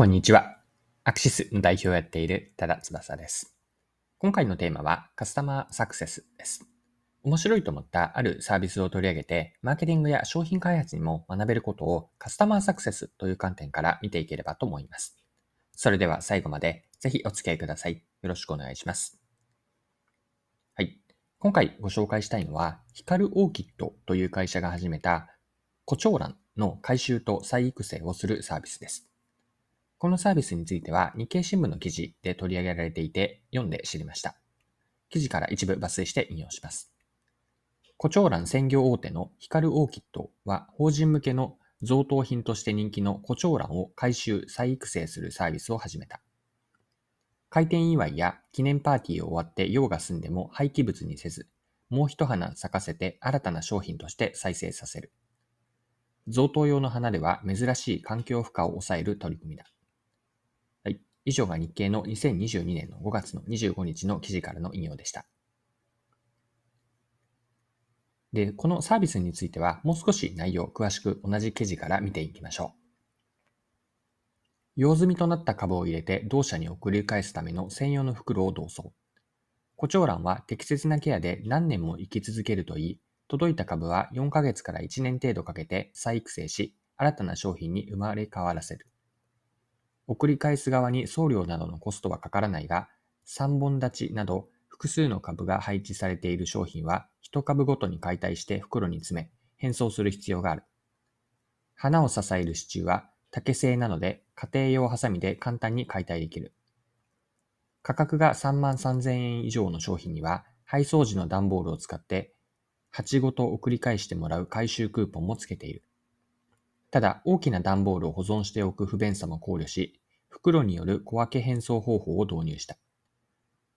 こんにちは。アクシスの代表をやっている多田翼です。今回のテーマはカスタマーサクセスです。面白いと思ったあるサービスを取り上げて、マーケティングや商品開発にも学べることをカスタマーサクセスという観点から見ていければと思います。それでは最後までぜひお付き合いください。よろしくお願いします。はい。今回ご紹介したいのは、ヒカルオーキッドという会社が始めた、コチョウランの回収と再育成をするサービスです。このサービスについては日経新聞の記事で取り上げられていて読んで知りました。記事から一部抜粋して引用します。コチョウラン専業大手のヒカルオーキッドは法人向けの贈答品として人気のコチョウランを回収、再育成するサービスを始めた。開店祝いや記念パーティーを終わって用が済んでも廃棄物にせず、もう一花咲かせて新たな商品として再生させる。贈答用の花では珍しい環境負荷を抑える取り組みだ。以上が日経の2022年の5月の25日の記事からの引用でした。で、このサービスについてはもう少し内容を詳しく同じ記事から見ていきましょう。用済みとなった株を入れて同社に送り返すための専用の袋を同窓。胡蝶蘭は適切なケアで何年も生き続けるといい、届いた株は4ヶ月から1年程度かけて再育成し、新たな商品に生まれ変わらせる。送り返す側に送料などのコストはかからないが、3本立ちなど複数の株が配置されている商品は1株ごとに解体して袋に詰め、変装する必要がある。花を支える支柱は竹製なので家庭用ハサミで簡単に解体できる。価格が3万3000円以上の商品には配送時の段ボールを使って鉢ごと送り返してもらう回収クーポンもつけている。ただ、大きな段ボールを保存しておく不便さも考慮し、袋による小分け変装方法を導入した。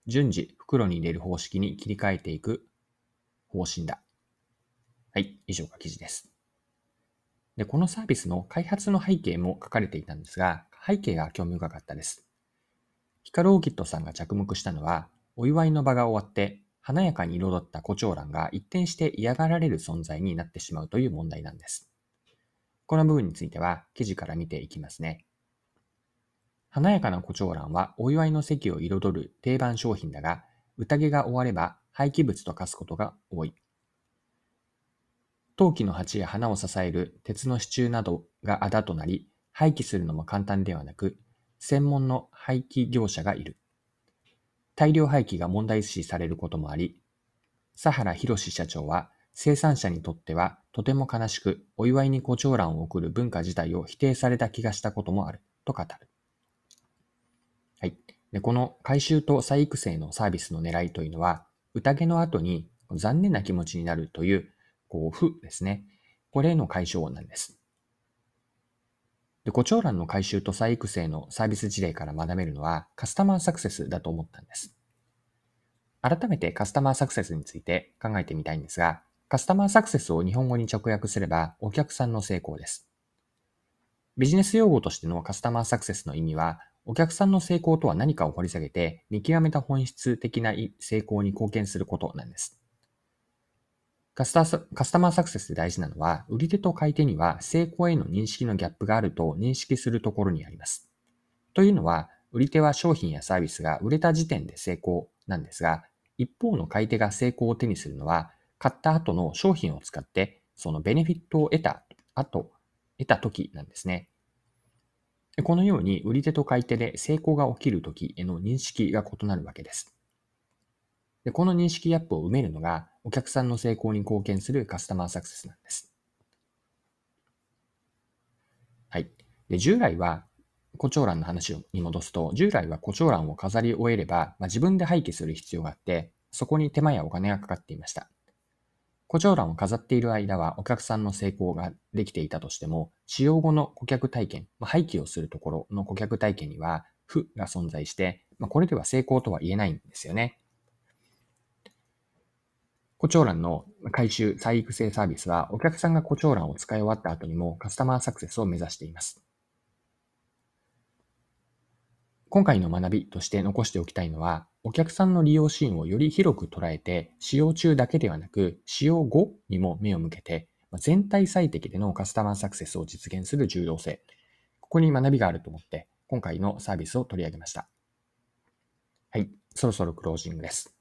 順次、袋に入れる方式に切り替えていく方針だ。はい、以上が記事です。で、このサービスの開発の背景も書かれていたんですが、背景が興味深かったです。ヒカルオーキッドさんが着目したのは、お祝いの場が終わって、華やかに彩った胡蝶蘭が一転して嫌がられる存在になってしまうという問題なんです。この部分については記事から見ていきますね。華やかな胡蝶蘭はお祝いの席を彩る定番商品だが、宴が終われば廃棄物と化すことが多い。陶器の鉢や花を支える鉄の支柱などがあだとなり、廃棄するのも簡単ではなく、専門の廃棄業者がいる。大量廃棄が問題視されることもあり、佐原博社長は生産者にとってはとても悲しく、お祝いに胡蝶蘭を送る文化自体を否定された気がしたこともある、と語る。はい。で、この回収と再育成のサービスの狙いというのは、宴の後に残念な気持ちになるという、こう、負ですね。これへの解消なんです。で、胡蝶蘭の回収と再育成のサービス事例から学べるのはカスタマーサクセスだと思ったんです。改めてカスタマーサクセスについて考えてみたいんですが、カスタマーサクセスを日本語に直訳すればお客さんの成功です。ビジネス用語としてのカスタマーサクセスの意味は、お客さんの成功とは何かを掘り下げて、見極めた本質的な成功に貢献することなんです。カスタカスタマーサクセスで大事なのは、売り手と買い手には成功への認識のギャップがあると認識するところにあります。というのは、売り手は商品やサービスが売れた時点で成功なんですが、一方の買い手が成功を手にするのは、買った後の商品を使って、そのベネフィットを得た後、得た時なんですね。このように売り手と買い手で成功が起きるときへの認識が異なるわけです。でこの認識ギャップを埋めるのがお客さんの成功に貢献するカスタマーサクセスなんです。はい。で従来は、胡蝶蘭の話に戻すと、従来は胡蝶蘭を飾り終えれば、まあ、自分で廃棄する必要があって、そこに手間やお金がかかっていました。胡蝶蘭を飾っている間はお客さんの成功ができていたとしても、使用後の顧客体験、まあ廃棄をするところの顧客体験には負が存在して、まあこれでは成功とは言えないんですよね。胡蝶蘭の回収再育成サービスは、お客さんが胡蝶蘭を使い終わった後にもカスタマーサクセスを目指しています。今回の学びとして残しておきたいのは、お客さんの利用シーンをより広く捉えて、使用中だけではなく、使用後にも目を向けて、全体最適でのカスタマーサクセスを実現する重要性。ここに学びがあると思って、今回のサービスを取り上げました。はい、そろそろクロージングです。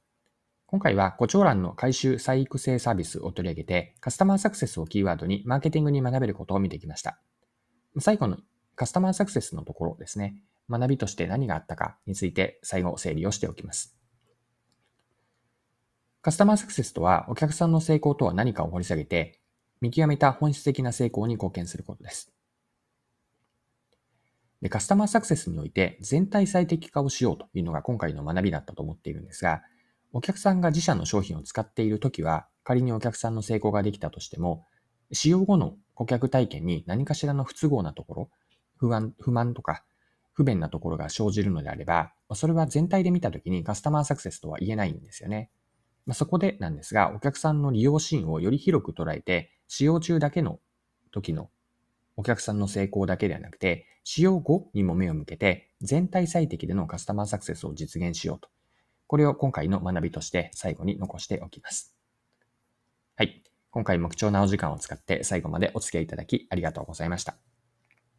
今回は、胡蝶蘭の回収再育成サービスを取り上げて、カスタマーサクセスをキーワードにマーケティングに学べることを見てきました。最後のカスタマーサクセスのところですね、学びとして何があったかについて最後整理をしておきます。カスタマーサクセスとは、お客さんの成功とは何かを掘り下げて、見極めた本質的な成功に貢献することです。でカスタマーサクセスにおいて全体最適化をしようというのが今回の学びだったと思っているんですが、お客さんが自社の商品を使っているときは、仮にお客さんの成功ができたとしても、使用後の顧客体験に何かしらの不都合なところ、不安、不満とか不便なところが生じるのであれば、それは全体で見たときにカスタマーサクセスとは言えないんですよね。まそこでなんですが、お客さんの利用シーンをより広く捉えて、使用中だけの時のお客さんの成功だけではなくて、使用後にも目を向けて、全体最適でのカスタマーサクセスを実現しようとこれを今回の学びとして最後に残しておきます。はい。今回も貴重なお時間を使って最後までお付き合いいただきありがとうございました。